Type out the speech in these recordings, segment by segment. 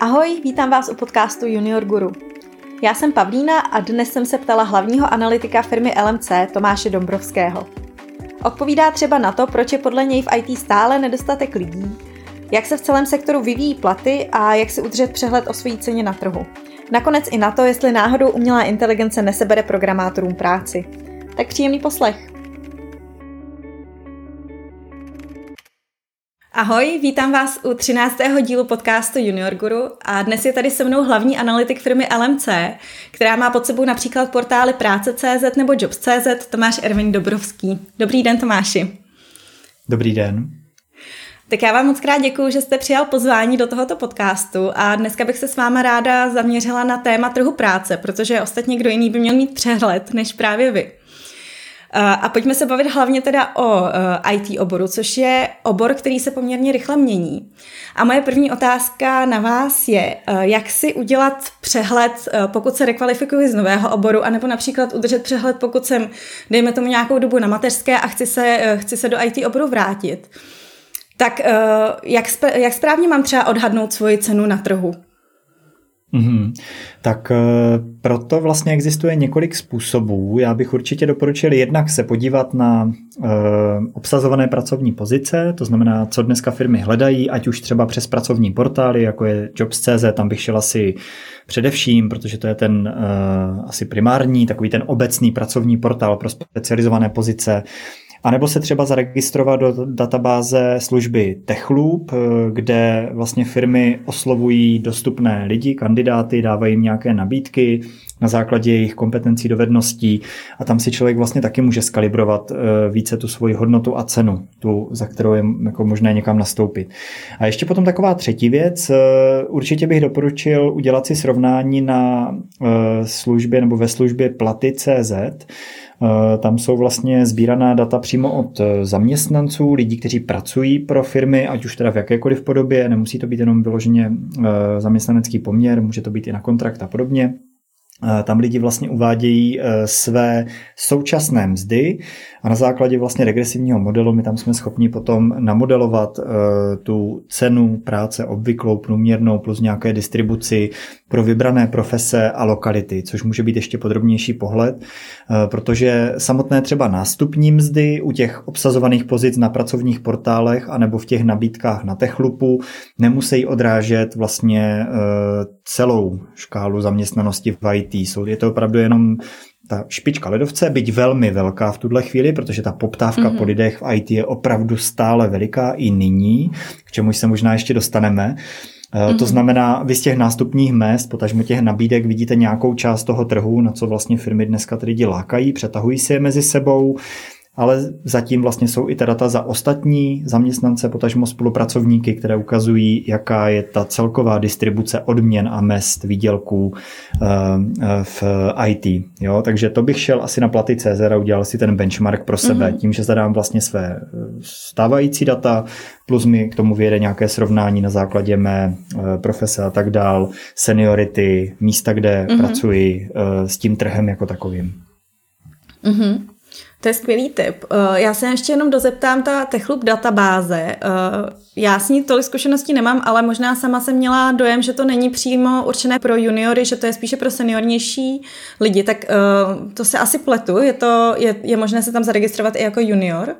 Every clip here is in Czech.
Ahoj, vítám vás u podcastu Junior Guru. Já jsem Pavlína a dnes jsem se ptala hlavního analytika firmy LMC Tomáše Dombrovského. Odpovídá třeba na to, proč je podle něj v IT stále nedostatek lidí, jak se v celém sektoru vyvíjí platy a jak si udržet přehled o své ceně na trhu. Nakonec i na to, jestli náhodou umělá inteligence nesebere programátorům práci. Tak příjemný poslech. Ahoj, vítám vás u 13. dílu podcastu Junior Guru a dnes je tady se mnou hlavní analytik firmy LMC, která má pod sebou například portály Práce.cz nebo Jobs.cz Tomáš Ervin Dobrovský. Dobrý den Tomáši. Dobrý den. Tak já vám moc krát děkuji, že jste přijal pozvání do tohoto podcastu a dneska bych se s váma ráda zaměřila na téma trhu práce, protože ostatně kdo jiný by měl mít přehled než právě vy. A pojďme se bavit hlavně teda o eh, IT oboru, což je obor, který se poměrně rychle mění. A moje první otázka na vás je, eh, jak si udělat přehled, eh, pokud se rekvalifikuji z nového oboru, anebo například udržet přehled, pokud jsem, dejme tomu nějakou dobu na mateřské a chci se, chci se do IT oboru vrátit. Tak jak, jak správně mám třeba odhadnout svoji cenu na trhu? Mm-hmm. Tak e, proto vlastně existuje několik způsobů. Já bych určitě doporučil jednak se podívat na e, obsazované pracovní pozice, to znamená, co dneska firmy hledají, ať už třeba přes pracovní portály, jako je Jobs.cz, tam bych šel asi především, protože to je ten e, asi primární, takový ten obecný pracovní portál pro specializované pozice. A nebo se třeba zaregistrovat do databáze služby TechLoop, eh, kde vlastně firmy oslovují dostupné lidi, kandidáty, dávají jim nějaké nabídky na základě jejich kompetencí, dovedností a tam si člověk vlastně taky může skalibrovat eh, více tu svoji hodnotu a cenu, tu, za kterou je jako možné někam nastoupit. A ještě potom taková třetí věc, eh, určitě bych doporučil udělat si srovnání na službě nebo ve službě platy.cz, tam jsou vlastně sbíraná data přímo od eh, zaměstnanců, lidí, kteří pracují pro firmy, ať už teda v jakékoliv podobě, nemusí to být jenom vyloženě eh, zaměstnanecký poměr, může to být i na kontrakt a podobně. Tam lidi vlastně uvádějí své současné mzdy a na základě vlastně regresivního modelu my tam jsme schopni potom namodelovat tu cenu práce obvyklou, průměrnou plus nějaké distribuci pro vybrané profese a lokality, což může být ještě podrobnější pohled, eh, protože samotné třeba nástupní mzdy u těch obsazovaných pozic na pracovních portálech anebo v těch nabídkách na Techlupu nemusí odrážet vlastně eh, celou škálu zaměstnanosti v IT. Je to opravdu jenom ta špička ledovce, byť velmi velká v tuhle chvíli, protože ta poptávka mm-hmm. po lidech v IT je opravdu stále veliká i nyní, k čemu se možná ještě dostaneme. Mm-hmm. To znamená, vy z těch nástupních mest, potažmo těch nabídek, vidíte nějakou část toho trhu, na co vlastně firmy dneska lidi lákají, přetahují si je mezi sebou ale zatím vlastně jsou i ta data za ostatní zaměstnance, potažmo spolupracovníky, které ukazují, jaká je ta celková distribuce odměn a mest výdělků eh, eh, v IT. Jo? Takže to bych šel asi na platy CZ a udělal si ten benchmark pro sebe, mm-hmm. tím, že zadám vlastně své eh, stávající data, plus mi k tomu vyjede nějaké srovnání na základě mé profese a tak dál, seniority, místa, kde mm-hmm. pracuji s tím trhem jako takovým. Mm-hmm. To je skvělý tip. Eh, já se ještě jenom dozeptám ta Techloop databáze. Eh, já s ní tolik zkušeností nemám, ale možná sama jsem měla dojem, že to není přímo určené pro juniory, že to je spíše pro seniornější lidi. Tak eh, to se asi pletu. Je, to, je, je možné se tam zaregistrovat i jako junior?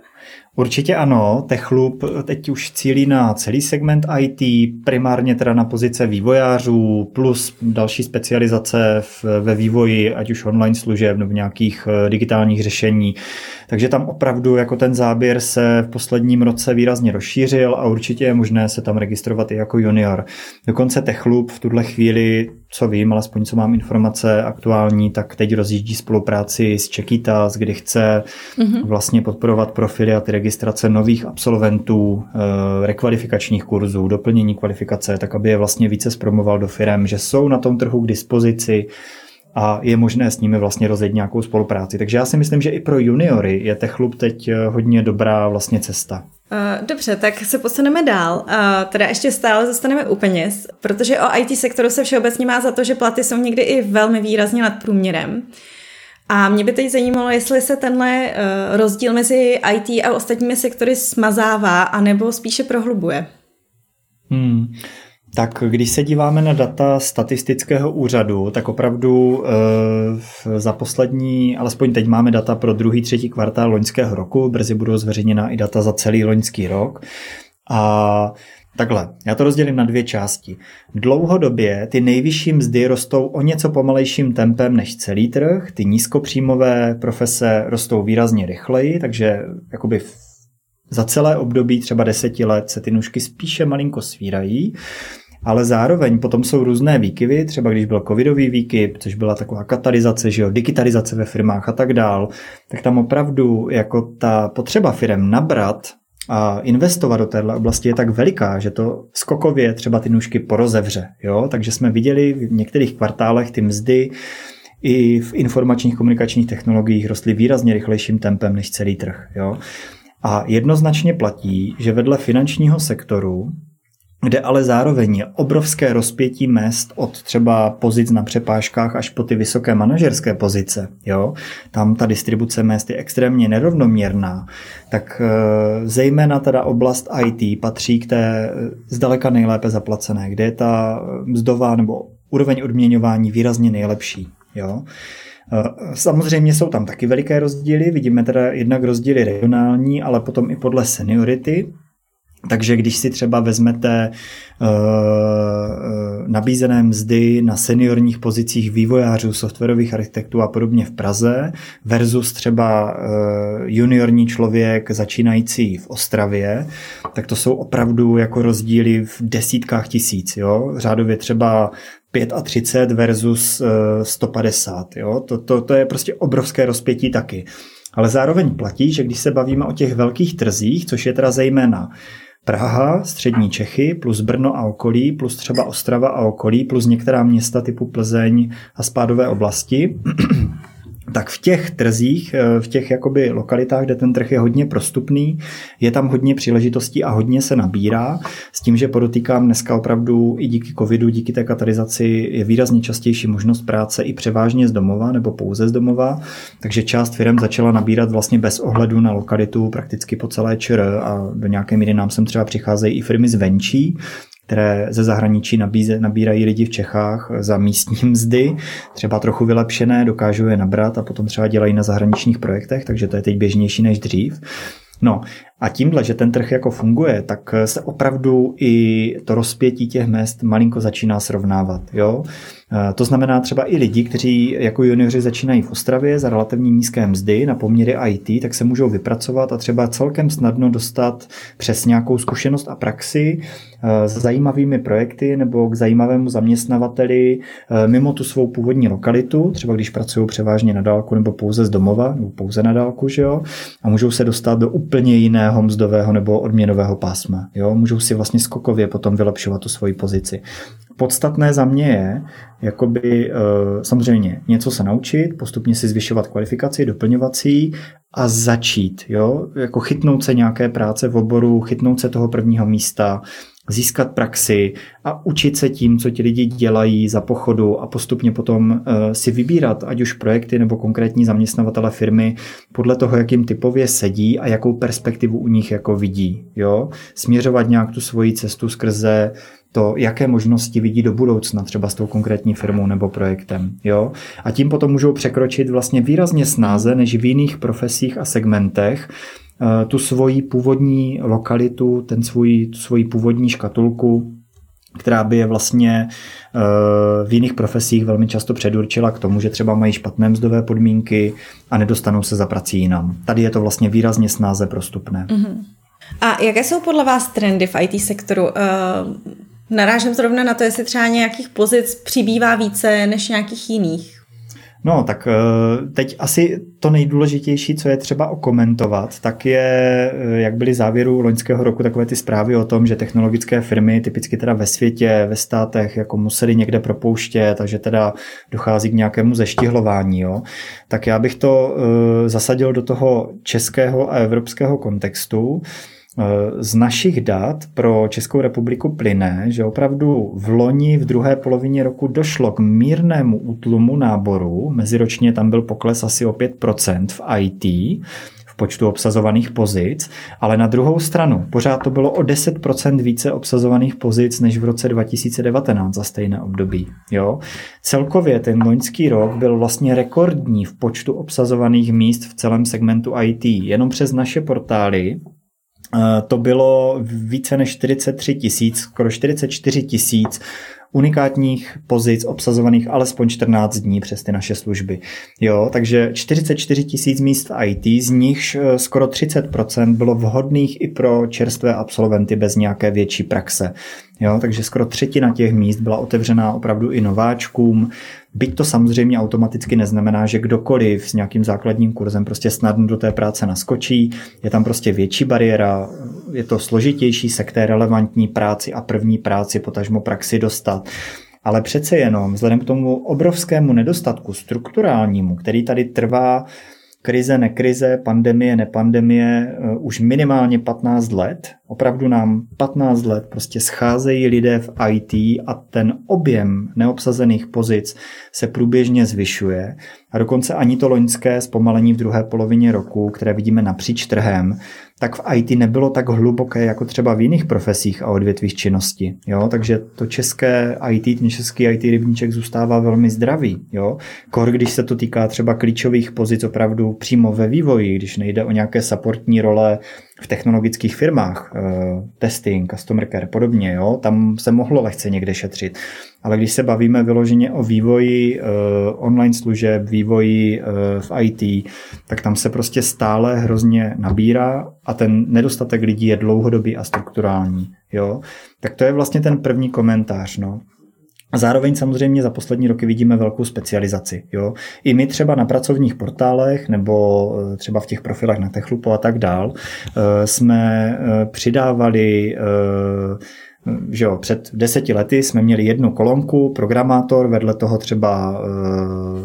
Určitě ano, Techloop teď už cílí na celý segment IT, primárně teda na pozice vývojářů, plus další specializace v, ve vývoji, ať už online služeb nebo nějakých eh, digitálních řešení. Takže tam opravdu jako ten záběr se v posledním roce výrazně rozšířil a určitě je možné se tam registrovat i jako junior. Dokonce Techloop v tuhle chvíli, co vím, alespoň co mám informace aktuální, tak teď rozjíždí spolupráci s Čekitas, kdy chce mm-hmm. vlastně podporovat profily a ty registrace nových absolventů, eh, rekvalifikačních kurzů, doplnění kvalifikace, tak aby je vlastně více zpromoval do firm, že jsou na tom trhu k dispozici a je možné s nimi vlastně rozjet nějakou spolupráci. Takže já si myslím, že i pro juniory je Techloop teď eh, hodně dobrá vlastně cesta. Uh, dobře, tak se posuneme dál. Uh, teda ještě stále zůstaneme u peněz, protože o IT sektoru se všeobecně má za to, že platy jsou někdy i velmi výrazně nad průměrem. A mě by teď zajímalo, jestli se tenhle rozdíl mezi IT a ostatními sektory smazává, anebo spíše prohlubuje. Hmm. Tak když se díváme na data statistického úřadu, tak opravdu e, za poslední, alespoň teď máme data pro druhý, třetí kvartál loňského roku, brzy budou zveřejněna i data za celý loňský rok. A Takhle, já to rozdělím na dvě části. Dlouhodobě ty nejvyšší mzdy rostou o něco pomalejším tempem než celý trh, ty nízkopříjmové profese rostou výrazně rychleji, takže jakoby za celé období třeba deseti let se ty nůžky spíše malinko svírají ale zároveň potom jsou různé výkyvy, třeba když byl covidový výkyv, což byla taková katalyzace, že jo, digitalizace ve firmách a tak dál, tak tam opravdu jako ta potřeba firm nabrat a investovat do téhle oblasti je tak veliká, že to skokově třeba ty nůžky porozevře. Jo? Takže jsme viděli v některých kvartálech ty mzdy i v informačních komunikačních technologiích rostly výrazně rychlejším tempem než celý trh. Jo? A jednoznačně platí, že vedle finančního sektoru kde ale zároveň je obrovské rozpětí mest od třeba pozic na přepážkách až po ty vysoké manažerské pozice. Jo? Tam ta distribuce mest je extrémně nerovnoměrná. Tak e, zejména teda oblast IT patří k té e, zdaleka nejlépe zaplacené, kde je ta mzdová nebo úroveň odměňování výrazně nejlepší. Jo? E, samozřejmě jsou tam taky veliké rozdíly, vidíme teda jednak rozdíly regionální, ale potom i podle seniority, takže když si třeba vezmete uh, nabízené mzdy na seniorních pozicích vývojářů, softwarových architektů a podobně v Praze versus třeba uh, juniorní člověk začínající v Ostravě, tak to jsou opravdu jako rozdíly v desítkách tisíc. Jo? Řádově třeba 35 versus uh, 150. Jo? To, to, to je prostě obrovské rozpětí taky. Ale zároveň platí, že když se bavíme o těch velkých trzích, což je teda zejména Praha, střední Čechy, plus Brno a okolí, plus třeba Ostrava a okolí, plus některá města typu Plzeň a spádové oblasti, tak v těch trzích, eh, v těch jakoby lokalitách, kde ten trh je hodně prostupný, je tam hodně příležitostí a hodně se nabírá. S tím, že podotýkám dneska opravdu i díky covidu, díky té katalizaci je výrazně častější možnost práce i převážně z domova nebo pouze z domova. Takže část firm začala nabírat vlastně bez ohledu na lokalitu prakticky po celé ČR a do nějaké míry nám sem třeba přicházejí i firmy zvenčí, které ze zahraničí nabíze, nabírají lidi v Čechách za místní mzdy, třeba trochu vylepšené, dokážou je nabrat a potom třeba dělají na zahraničních projektech, takže to je teď běžnější než dřív. No a tímhle, že ten trh jako funguje, tak se opravdu i to rozpětí těch mest malinko začíná srovnávat. Jo? Eh, to znamená třeba i lidi, kteří jako junioři začínají v Ostravě za relativně nízké mzdy na poměry IT, tak se můžou vypracovat a třeba celkem snadno dostat přes nějakou zkušenost a praxi eh, s zajímavými projekty nebo k zajímavému zaměstnavateli eh, mimo tu svou původní lokalitu, třeba když pracují převážně na dálku nebo pouze z domova, nebo pouze na dálku, že jo, a můžou se dostat do úplně jiného mzdového nebo odměnového pásma. Jo? Můžou si vlastně skokově potom vylepšovat tu svoji pozici podstatné za mě je, jakoby eh, samozřejmě něco se naučit, postupně si zvyšovat kvalifikaci, doplňovací a začít, jo, jako chytnout se nějaké práce v oboru, chytnout se toho prvního místa, získat praxi a učit se tím, co ti lidi dělají za pochodu a postupně potom uh, si vybírat, ať už projekty nebo konkrétní zaměstnavatele firmy, podle toho, jak jim typově sedí a jakou perspektivu u nich jako vidí. Jo? Směřovat nějak tu svoji cestu skrze to, jaké možnosti vidí do budoucna, třeba s tou konkrétní firmou nebo projektem. Jo? A tím potom můžou překročit vlastně výrazně snáze než v jiných profesích a segmentech, eh, tu svoji původní lokalitu, ten svůj, tu svoji původní škatulku, která by je vlastně eh, v jiných profesích velmi často předurčila k tomu, že třeba mají špatné mzdové podmínky a nedostanou se za prací jinam. Tady je to vlastně výrazně snáze prostupné. Mm-hmm. A jaké jsou podle vás trendy v IT sektoru? Uh, Narážím zrovna na to, jestli třeba nějakých pozic přibývá více než nějakých jiných. No, tak eh, teď asi to nejdůležitější, co je třeba okomentovat, tak je, eh, jak byly závěru loňského roku takové ty zprávy o tom, že technologické firmy, typicky teda ve světě, ve státech, jako museli někde propouštět, takže teda dochází k nějakému zeštihlování. Jo? Tak já bych to eh, zasadil do toho českého a evropského kontextu. Eh, z našich dat pro Českou republiku plyne, že opravdu v loni v druhé polovině roku došlo k mírnému útlumu náboru. Meziročně tam byl pokles asi o 5% v IT počtu obsazovaných pozic, ale na druhou stranu pořád to bylo o 10% více obsazovaných pozic než v roce 2019 za stejné období. Jo? Celkově ten loňský rok byl vlastně rekordní v počtu obsazovaných míst v celém segmentu IT. Jenom přes naše portály to bylo více než 43 tisíc, skoro 44 tisíc unikátních pozic obsazovaných alespoň 14 dní přes ty naše služby. Jo, takže 44 tisíc míst v IT, z nichž eh, skoro 30% bylo vhodných i pro čerstvé absolventy bez nějaké větší praxe. Jo, takže skoro třetina těch míst byla otevřená opravdu i nováčkům. Byť to samozřejmě automaticky neznamená, že kdokoliv s nějakým základním kurzem prostě snadno do té práce naskočí. Je tam prostě větší bariéra, je to složitější se k té relevantní práci a první práci potažmo praxi dostat. Ale přece jenom vzhledem k tomu obrovskému nedostatku strukturálnímu, který tady trvá krize, nekrize, pandemie, nepandemie eh, už minimálně 15 let. Opravdu nám 15 let prostě scházejí lidé v IT a ten objem neobsazených pozic se průběžně zvyšuje. A dokonce ani to loňské zpomalení v druhé polovině roku, které vidíme napříč trhem, tak v IT nebylo tak hluboké jako třeba v jiných profesích a odvětvích činnosti. Jo? Takže to české IT, ten český IT rybníček zůstává velmi zdravý. Jo? Kor, když se to týká třeba klíčových pozic opravdu přímo ve vývoji, když nejde o nějaké supportní role v technologických firmách, eh, testing, customer care, podobně, jo, tam se mohlo lehce někde šetřit. Ale když se bavíme vyloženě o vývoji uh, online služeb, vývoji uh, v IT, tak tam se prostě stále hrozně nabírá a ten nedostatek lidí je dlouhodobý a strukturální. Jo? Tak to je vlastně ten první komentář. No. A zároveň samozřejmě za poslední roky vidíme velkou specializaci. Jo? I my třeba na pracovních portálech nebo třeba v těch profilech na Techlupo a tak dál jsme přidávali že jo, před deseti lety jsme měli jednu kolonku, programátor, vedle toho třeba e,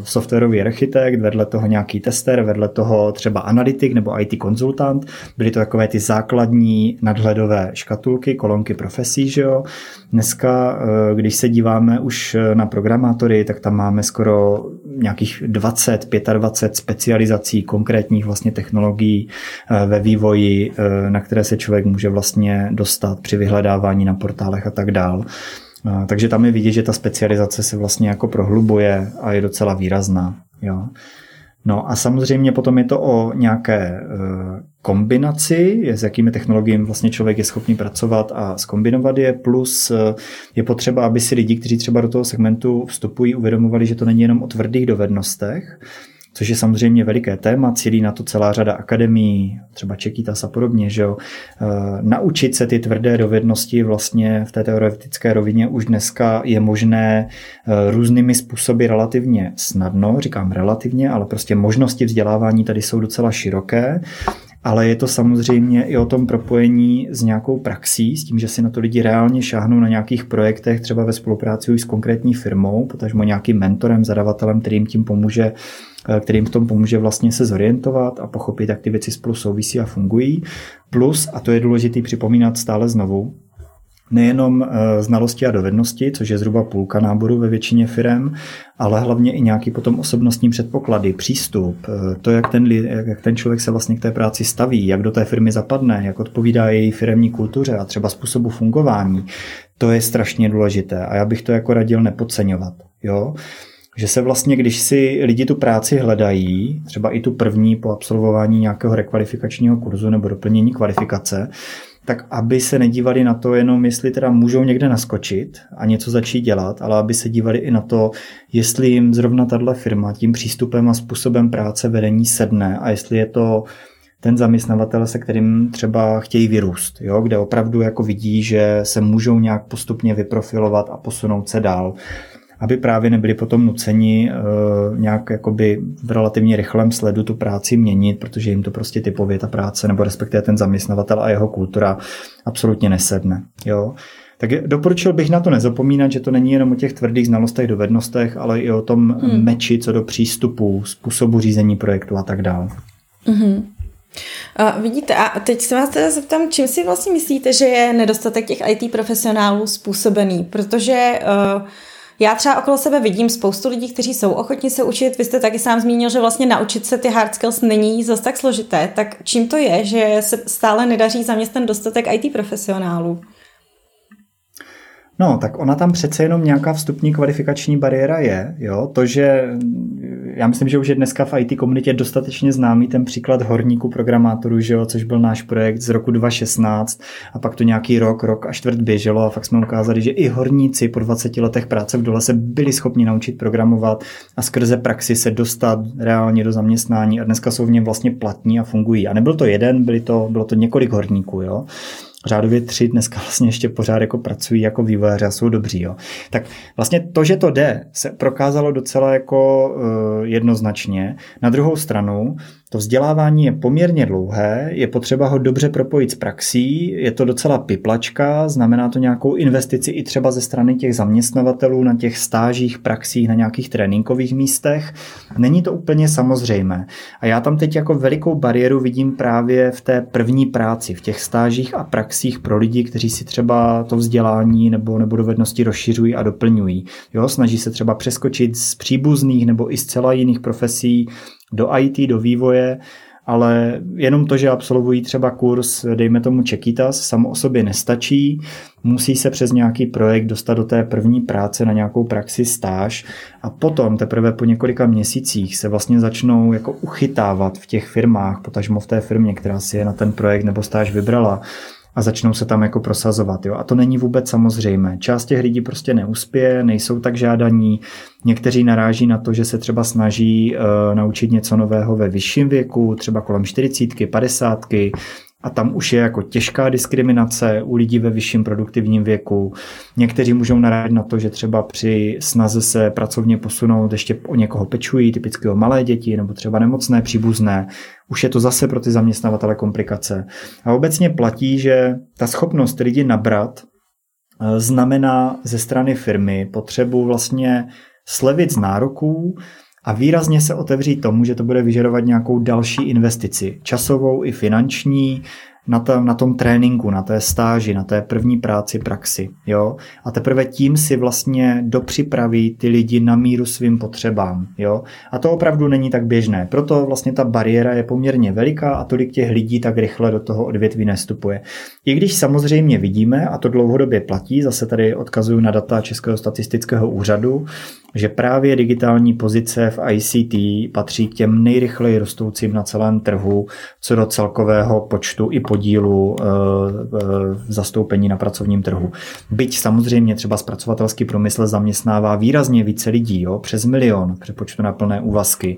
softwarový architekt, vedle toho nějaký tester, vedle toho třeba analytik nebo IT konzultant. Byly to takové ty základní nadhledové škatulky, kolonky profesí, že jo. Dneska, e, když se díváme už na programátory, tak tam máme skoro nějakých 20, 25 specializací konkrétních vlastně technologií e, ve vývoji, e, na které se člověk může vlastně dostat při vyhledávání na portálech a tak dál. Takže tam je vidět, že ta specializace se vlastně jako prohlubuje a je docela výrazná. Jo. No a samozřejmě potom je to o nějaké e, kombinaci, s jakými technologiemi vlastně člověk je schopný pracovat a skombinovat je, plus e, je potřeba, aby si lidi, kteří třeba do toho segmentu vstupují, uvědomovali, že to není jenom o tvrdých dovednostech, což je samozřejmě veliké téma, cílí na to celá řada akademií, třeba Čekytas a podobně, že jo. E, naučit se ty tvrdé dovednosti vlastně v té teoretické rovině už dneska je možné e, různými způsoby relativně snadno, říkám relativně, ale prostě možnosti vzdělávání tady jsou docela široké ale je to samozřejmě i o tom propojení s nějakou praxí, s tím, že si na to lidi reálně šáhnou na nějakých projektech, třeba ve spolupráci už s konkrétní firmou, potažmo nějakým mentorem, zadavatelem, kterým tím pomůže Eh, kterým v tom pomůže vlastně se zorientovat a pochopit, jak ty věci spolu souvisí a fungují. Plus, a to je důležité připomínat stále znovu, nejenom eh, znalosti a dovednosti, což je zhruba půlka náboru ve většině firm, ale hlavně i nějaký potom osobnostní předpoklady, přístup, eh, to, jak ten, jak ten člověk se vlastně k té práci staví, jak do té firmy zapadne, jak odpovídá její firmní kultuře a třeba způsobu fungování, to je strašně důležité a já bych to jako radil nepodceňovat. Jo? že se vlastně, když si lidi tu práci hledají, třeba i tu první po absolvování nějakého rekvalifikačního kurzu nebo doplnění kvalifikace, tak aby se nedívali na to jenom, jestli teda můžou někde naskočit a něco začít dělat, ale aby se dívali i na to, jestli jim zrovna tahle firma tím přístupem a způsobem práce vedení sedne a jestli je to ten zaměstnavatel, se kterým třeba chtějí vyrůst, jo? kde opravdu jako vidí, že se můžou nějak postupně vyprofilovat a posunout se dál aby právě nebyli potom nuceni uh, nějak jakoby v relativně rychlém sledu tu práci měnit, protože jim to prostě typově ta práce nebo respektive ten zaměstnavatel a jeho kultura absolutně nesedne. Jo? Tak doporučil bych na to nezapomínat, že to není jenom o těch tvrdých znalostech, dovednostech, ale i o tom hmm. meči co do přístupu, způsobu řízení projektu a tak dále. Hmm. A vidíte, a teď se vás teda zeptám, čím si vlastně myslíte, že je nedostatek těch IT profesionálů způsobený? Protože uh, Já třeba okolo sebe vidím spoustu lidí, kteří jsou ochotni se učit. Vy jste taky sám zmínil, že vlastně naučit se ty hard skills není zase tak složité. Tak čím to je, že se stále nedaří zaměstnat dostatek IT profesionálů? No, tak ona tam přece jenom nějaká vstupní kvalifikační bariéra je. Jo? To, že já myslím, že už je dneska v IT komunitě dostatečně známý ten příklad horníků programátorů, že jo, což byl náš projekt z roku 2016 a pak to nějaký rok, rok a čtvrt běželo a fakt jsme ukázali, že i horníci po 20 letech práce v dole se byli schopni naučit programovat a skrze praxi se dostat reálně do zaměstnání a dneska jsou v něm vlastně platní a fungují. A nebyl to jeden, byli to, bylo to několik horníků. Jo řádově tři dneska vlastně ještě pořád jako pracují jako vývojáři a jsou dobří. Jo. Tak vlastně to, že to jde, se prokázalo docela jako uh, jednoznačně. Na druhou stranu to vzdělávání je poměrně dlouhé, je potřeba ho dobře propojit s praxí, je to docela piplačka, znamená to nějakou investici i třeba ze strany těch zaměstnavatelů na těch stážích, praxích, na nějakých tréninkových místech. Není to úplně samozřejmé. A já tam teď jako velikou bariéru vidím právě v té první práci, v těch stážích a praxích pro lidi, kteří si třeba to vzdělání nebo, nebo dovednosti rozšiřují a doplňují. Jo, snaží se třeba přeskočit z příbuzných nebo i z celá jiných profesí do IT, do vývoje, ale jenom to, že absolvují třeba kurz, dejme tomu Čekitas, samo o sobě nestačí, musí se přes nějaký projekt dostat do té první práce na nějakou praxi stáž a potom teprve po několika měsících se vlastně začnou jako uchytávat v těch firmách, potažmo v té firmě, která si je na ten projekt nebo stáž vybrala, a začnou se tam jako prosazovat. Jo? A to není vůbec samozřejmé. Část těch lidí prostě neuspěje, nejsou tak žádaní, někteří naráží na to, že se třeba snaží uh, naučit něco nového ve vyšším věku, třeba kolem 40, 50, a tam už je jako těžká diskriminace u lidí ve vyšším produktivním věku. Někteří můžou narážet na to, že třeba při snaze se pracovně posunout ještě o někoho pečují, typicky o malé děti nebo třeba nemocné příbuzné. Už je to zase pro ty zaměstnavatele komplikace. A obecně platí, že ta schopnost lidi nabrat eh, znamená ze strany firmy potřebu vlastně slevit z nároků, a výrazně se otevří tomu, že to bude vyžadovat nějakou další investici, časovou i finanční, na, tom, na tom tréninku, na té stáži, na té první práci, praxi. Jo? A teprve tím si vlastně dopřipraví ty lidi na míru svým potřebám. Jo? A to opravdu není tak běžné. Proto vlastně ta bariéra je poměrně veliká a tolik těch lidí tak rychle do toho odvětví nestupuje. I když samozřejmě vidíme, a to dlouhodobě platí, zase tady odkazuju na data Českého statistického úřadu, že právě digitální pozice v ICT patří k těm nejrychleji rostoucím na celém trhu co do celkového počtu i podílu eh, v zastoupení na pracovním trhu. Byť samozřejmě třeba zpracovatelský průmysl zaměstnává výrazně více lidí, jo, přes milion přepočtu na plné úvazky.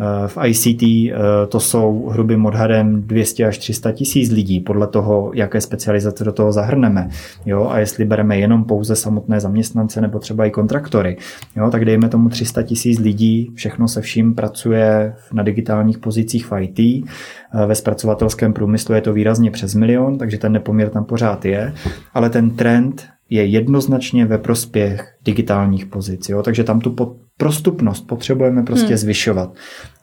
Eh, v ICT eh, to jsou hrubým odhadem 200 až 300 tisíc lidí, podle toho, jaké specializace do toho zahrneme. Jo? A jestli bereme jenom pouze samotné zaměstnance nebo třeba i kontraktory, jo? tak dejme tomu 300 tisíc lidí, všechno se vším pracuje na digitálních pozicích v IT. Eh, ve zpracovatelském průmyslu je to výrazně přes milion, takže ten nepoměr tam pořád je, ale ten trend je jednoznačně ve prospěch digitálních pozic. Jo? Takže tam tu prostupnost potřebujeme prostě hmm. zvyšovat.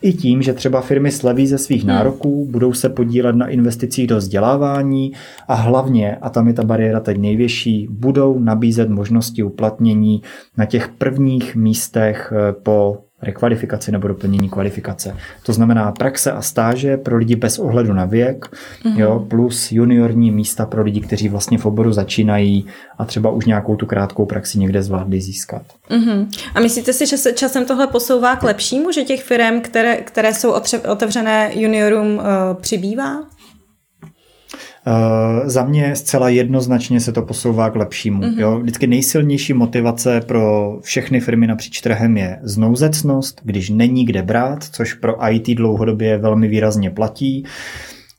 I tím, že třeba firmy sleví ze svých hmm. nároků, budou se podílet na investicích do vzdělávání a hlavně, a tam je ta bariéra teď největší, budou nabízet možnosti uplatnění na těch prvních místech eh, po rekvalifikaci nebo doplnění kvalifikace. To znamená praxe a stáže pro lidi bez ohledu na věk, mm-hmm. jo, plus juniorní místa pro lidi, kteří vlastně v oboru začínají a třeba už nějakou tu krátkou praxi někde zvládli získat. Mm-hmm. A myslíte si, že se časem tohle posouvá k lepšímu, že těch firm, které, které jsou otevřené juniorům, uh, přibývá? Uh, za mě zcela jednoznačně se to posouvá k lepšímu. Mm-hmm. Jo? Vždycky nejsilnější motivace pro všechny firmy napříč trhem je znouzecnost, když není kde brát, což pro IT dlouhodobě velmi výrazně platí.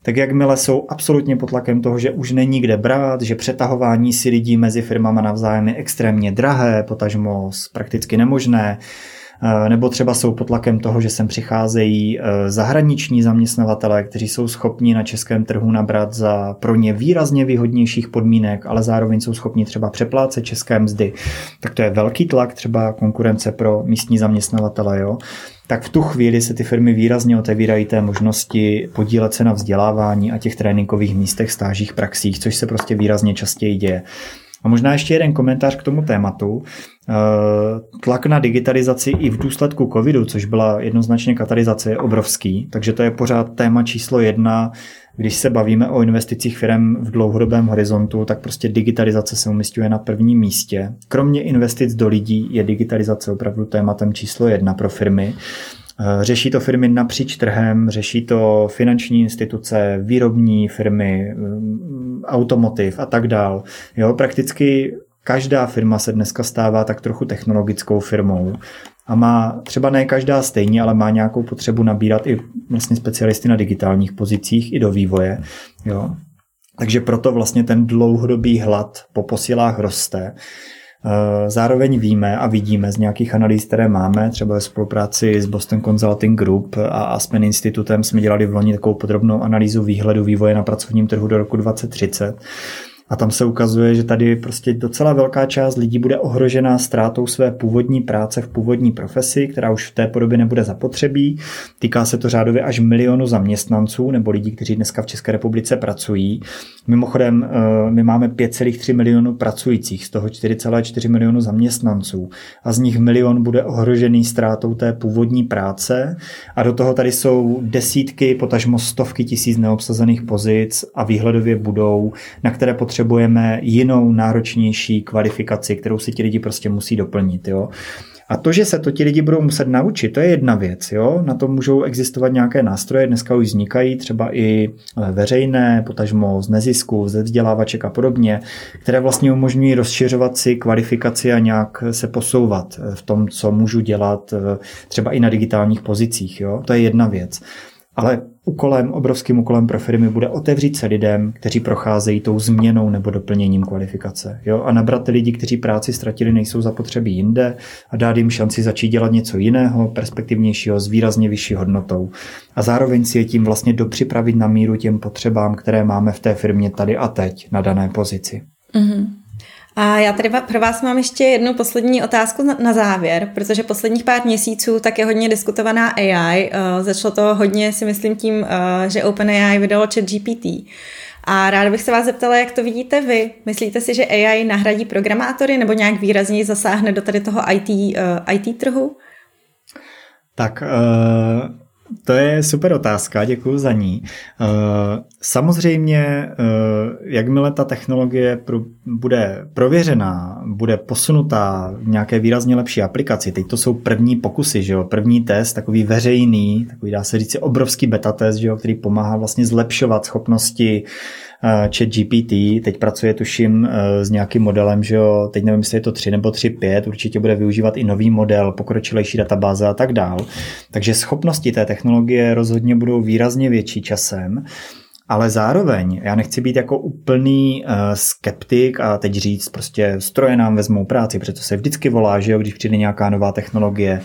Tak jakmile jsou absolutně pod tlakem toho, že už není kde brát, že přetahování si lidí mezi firmama navzájem je extrémně drahé, potažmo prakticky nemožné, Eh, nebo třeba jsou pod tlakem toho, že sem přicházejí eh, zahraniční zaměstnavatelé, kteří jsou schopni na českém trhu nabrat za pro ně výrazně výhodnějších podmínek, ale zároveň jsou schopni třeba přeplácet české mzdy. Tak to je velký tlak třeba konkurence pro místní zaměstnavatele. Jo? tak v tu chvíli se ty firmy výrazně otevírají té možnosti podílet se na vzdělávání a těch tréninkových místech, stážích, praxích, což se prostě výrazně častěji děje. A možná ještě jeden komentář k tomu tématu. Eh, tlak na digitalizaci i v důsledku covidu, což byla jednoznačně katalyzace, je obrovský, takže to je pořád téma číslo jedna. Když se bavíme o investicích firm v dlouhodobém horizontu, tak prostě digitalizace se umistuje na prvním místě. Kromě investic do lidí je digitalizace opravdu tématem číslo jedna pro firmy. Eh, řeší to firmy napříč trhem, řeší to finanční instituce, výrobní firmy, mm, automotiv a tak dál. Jo, prakticky každá firma se dneska stává tak trochu technologickou firmou a má třeba ne každá stejně, ale má nějakou potřebu nabírat i vlastně specialisty na digitálních pozicích i do vývoje. Jo. Takže proto vlastně ten dlouhodobý hlad po posilách roste. Eh, zároveň víme a vidíme z nějakých analýz, které máme, třeba ve spolupráci s Boston Consulting Group a Aspen Institutem jsme dělali v loni takovou podrobnou analýzu výhledu vývoje na pracovním trhu do roku 2030 a tam se ukazuje, že tady prostě docela velká část lidí bude ohrožená ztrátou své původní práce v původní profesi, která už v té podobě nebude zapotřebí. Týká se to řádově až milionu zaměstnanců nebo lidí, kteří dneska v České republice pracují. Mimochodem, eh, my máme 5,3 milionu pracujících, z toho 4,4 milionu zaměstnanců a z nich milion bude ohrožený ztrátou té původní práce a do toho tady jsou desítky, potažmo stovky tisíc neobsazených pozic a výhledově budou, na které potřebují potřebujeme jinou, náročnější kvalifikaci, kterou si ti lidi prostě musí doplnit. Jo? A to, že se to ti lidi budou muset naučit, to je jedna věc. Jo? Na to můžou existovat nějaké nástroje, dneska už vznikají třeba i eh, veřejné, potažmo z nezisku, ze vzdělávaček a podobně, které vlastně umožňují rozšiřovat si kvalifikaci a nějak se posouvat eh, v tom, co můžu dělat eh, třeba i na digitálních pozicích. Jo? To je jedna věc. Ale úkolem, obrovským úkolem pro firmy bude otevřít se lidem, kteří procházejí tou změnou nebo doplněním kvalifikace. Jo? A nabrat lidi, kteří práci ztratili, nejsou zapotřebí jinde a dát jim šanci začít dělat něco jiného, perspektivnějšího, s výrazně vyšší hodnotou. A zároveň si je tím vlastně dopřipravit na míru těm potřebám, které máme v té firmě tady a teď na dané pozici. Mm-hmm. A já tady pro vás mám ještě jednu poslední otázku na závěr, protože posledních pár měsíců tak je hodně diskutovaná AI. Eh, začalo to hodně, si myslím, tím, eh, že OpenAI vydalo chat GPT. A ráda bych se vás zeptala, jak to vidíte vy. Myslíte si, že AI nahradí programátory nebo nějak výrazněji zasáhne do tady toho IT, uh, IT trhu? Tak uh, to je super otázka, děkuji za ní. Eh, samozřejmě, eh, jakmile ta technologie bude prověřená, bude posunutá v nějaké výrazně lepší aplikaci, teď to jsou první pokusy, že jo? první test, takový veřejný, takový dá se říct obrovský beta test, že jo? který pomáhá vlastně zlepšovat schopnosti Eh, chat GPT, teď pracuje tuším eh, s nějakým modelem, že jo, teď nevím, jestli je to 3 nebo 3.5, určitě bude využívat i nový model, pokročilejší databáze a tak dál. Takže schopnosti té technologie rozhodně budou výrazně větší časem. Ale zároveň, já nechci být jako úplný uh, skeptik a teď říct, prostě stroje nám vezmou práci, protože se vždycky volá, že jo, když přijde nějaká nová technologie.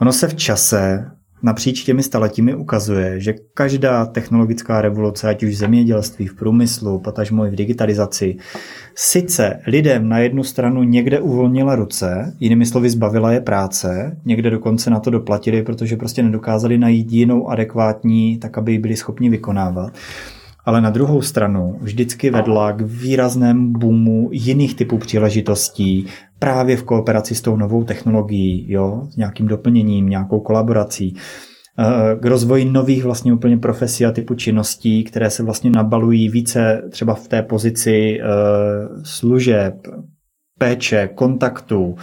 Ono se v čase napříč těmi staletími ukazuje, že každá technologická revoluce, ať už v zemědělství, v průmyslu, potažmo i v digitalizaci, sice lidem na jednu stranu někde uvolnila ruce, jinými slovy zbavila je práce, někde dokonce na to doplatili, protože prostě nedokázali najít jinou adekvátní, tak aby ji byli schopni vykonávat ale na druhou stranu vždycky vedla k výraznému boomu jiných typů příležitostí právě v kooperaci s tou novou technologií, jo, s nějakým doplněním, nějakou kolaborací eh, k rozvoji nových vlastně úplně profesí a typu činností, které se vlastně nabalují více třeba v té pozici eh, služeb, péče, kontaktu, uh,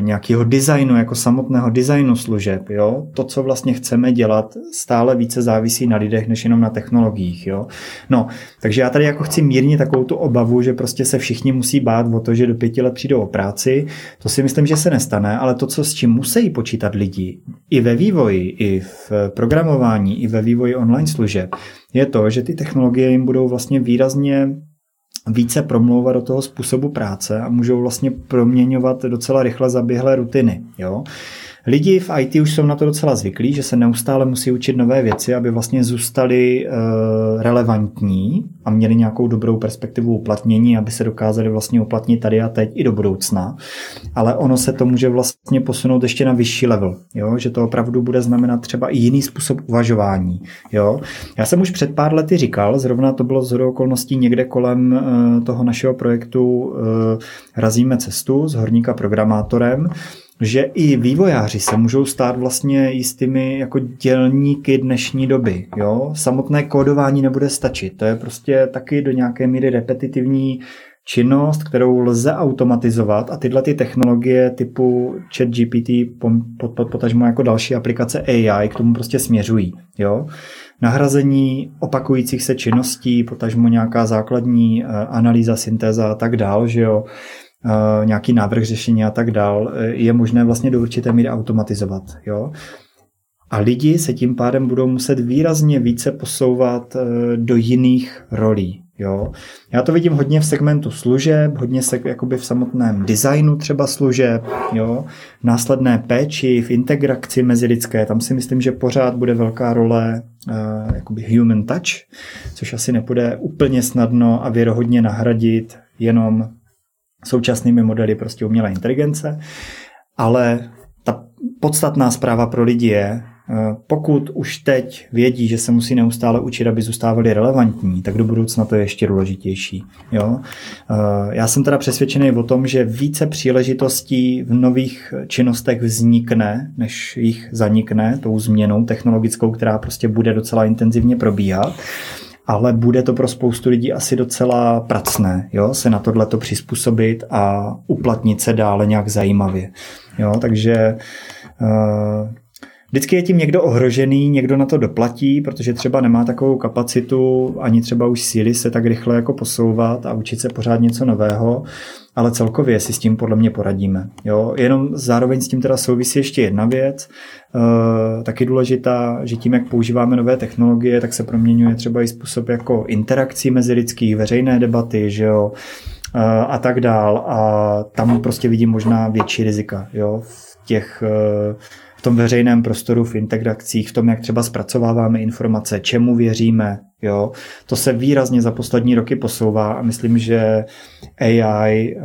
nějakého designu, jako samotného designu služeb. Jo? To, co vlastně chceme dělat, stále více závisí na lidech, než jenom na technologiích. Jo? No, takže já tady jako chci mírně takovou tu obavu, že prostě se všichni musí bát o to, že do pěti let přijdou o práci. To si myslím, že se nestane, ale to, co s čím musí počítat lidi, i ve vývoji, i v programování, i ve vývoji online služeb, je to, že ty technologie jim budou vlastně výrazně více promlouvat do toho způsobu práce a můžou vlastně proměňovat docela rychle zaběhlé rutiny. Jo? Lidi v IT už jsou na to docela zvyklí, že se neustále musí učit nové věci, aby vlastně zůstali uh, relevantní a měli nějakou dobrou perspektivu uplatnění, aby se dokázali vlastně uplatnit tady a teď i do budoucna. Ale ono se to může vlastně posunout ještě na vyšší level, jo? že to opravdu bude znamenat třeba i jiný způsob uvažování. Jo? Já jsem už před pár lety říkal, zrovna to bylo z okolností někde kolem uh, toho našeho projektu uh, Razíme cestu s horníka programátorem, že i vývojáři se můžou stát vlastně jistými jako dělníky dnešní doby. Jo? Samotné kódování nebude stačit. To je prostě taky do nějaké míry repetitivní činnost, kterou lze automatizovat a tyhle ty technologie typu chat GPT, potažmo jako další aplikace AI k tomu prostě směřují. Jo? Nahrazení opakujících se činností, potažmo nějaká základní eh, analýza, syntéza a tak dál, že jo? Eh, nějaký návrh řešení a tak dál, eh, je možné vlastně do určité míry automatizovat. Jo? A lidi se tím pádem budou muset výrazně více posouvat eh, do jiných rolí. Jo. Já to vidím hodně v segmentu služeb, hodně se jakoby v samotném designu třeba služeb, jo. následné péči, v integraci mezilidské, tam si myslím, že pořád bude velká role jakoby human touch, což asi nepůjde úplně snadno a věrohodně nahradit jenom současnými modely prostě umělé inteligence, ale ta podstatná zpráva pro lidi je, eh, pokud už teď vědí, že se musí neustále učit, aby zůstávali relevantní, tak do budoucna to je ještě důležitější. Jo? Eh, já jsem teda přesvědčený o tom, že více příležitostí v nových činnostech vznikne, než jich zanikne tou změnou technologickou, která prostě bude docela intenzivně probíhat ale bude to pro spoustu lidí asi docela pracné, jo, se na tohle to přizpůsobit a uplatnit se dále nějak zajímavě. Jo, takže uh, Vždycky je tím někdo ohrožený, někdo na to doplatí, protože třeba nemá takovou kapacitu, ani třeba už síly se tak rychle jako posouvat a učit se pořád něco nového, ale celkově si s tím podle mě poradíme. Jo? Jenom zároveň s tím teda souvisí ještě jedna věc, e, taky důležitá, že tím, jak používáme nové technologie, tak se proměňuje třeba i způsob jako interakcí mezi lidských, veřejné debaty, že jo, e, a tak dál. A tam prostě vidím možná větší rizika, jo, v těch e, tom veřejném prostoru, v integracích, v tom, jak třeba zpracováváme informace, čemu věříme. Jo? To se výrazně za poslední roky posouvá a myslím, že AI eh,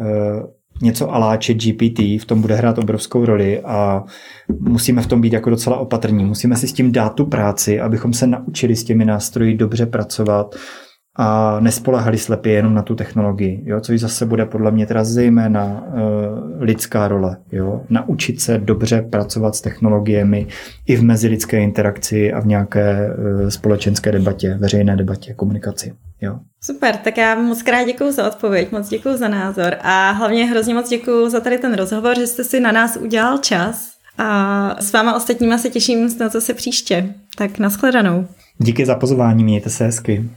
něco aláče GPT v tom bude hrát obrovskou roli a musíme v tom být jako docela opatrní. Musíme si s tím dát tu práci, abychom se naučili s těmi nástroji dobře pracovat, a nespolehali slepě jenom na tu technologii, jo? což zase bude podle mě teda zejména uh, lidská role. Jo? Naučit se dobře pracovat s technologiemi i v mezilidské interakci a v nějaké uh, společenské debatě, veřejné debatě, komunikaci. Jo. Super, tak já moc krát děkuji za odpověď, moc děkuji za názor a hlavně hrozně moc děkuji za tady ten rozhovor, že jste si na nás udělal čas a s váma ostatníma se těším na to se příště. Tak nashledanou. Díky za pozvání, mějte se hezky.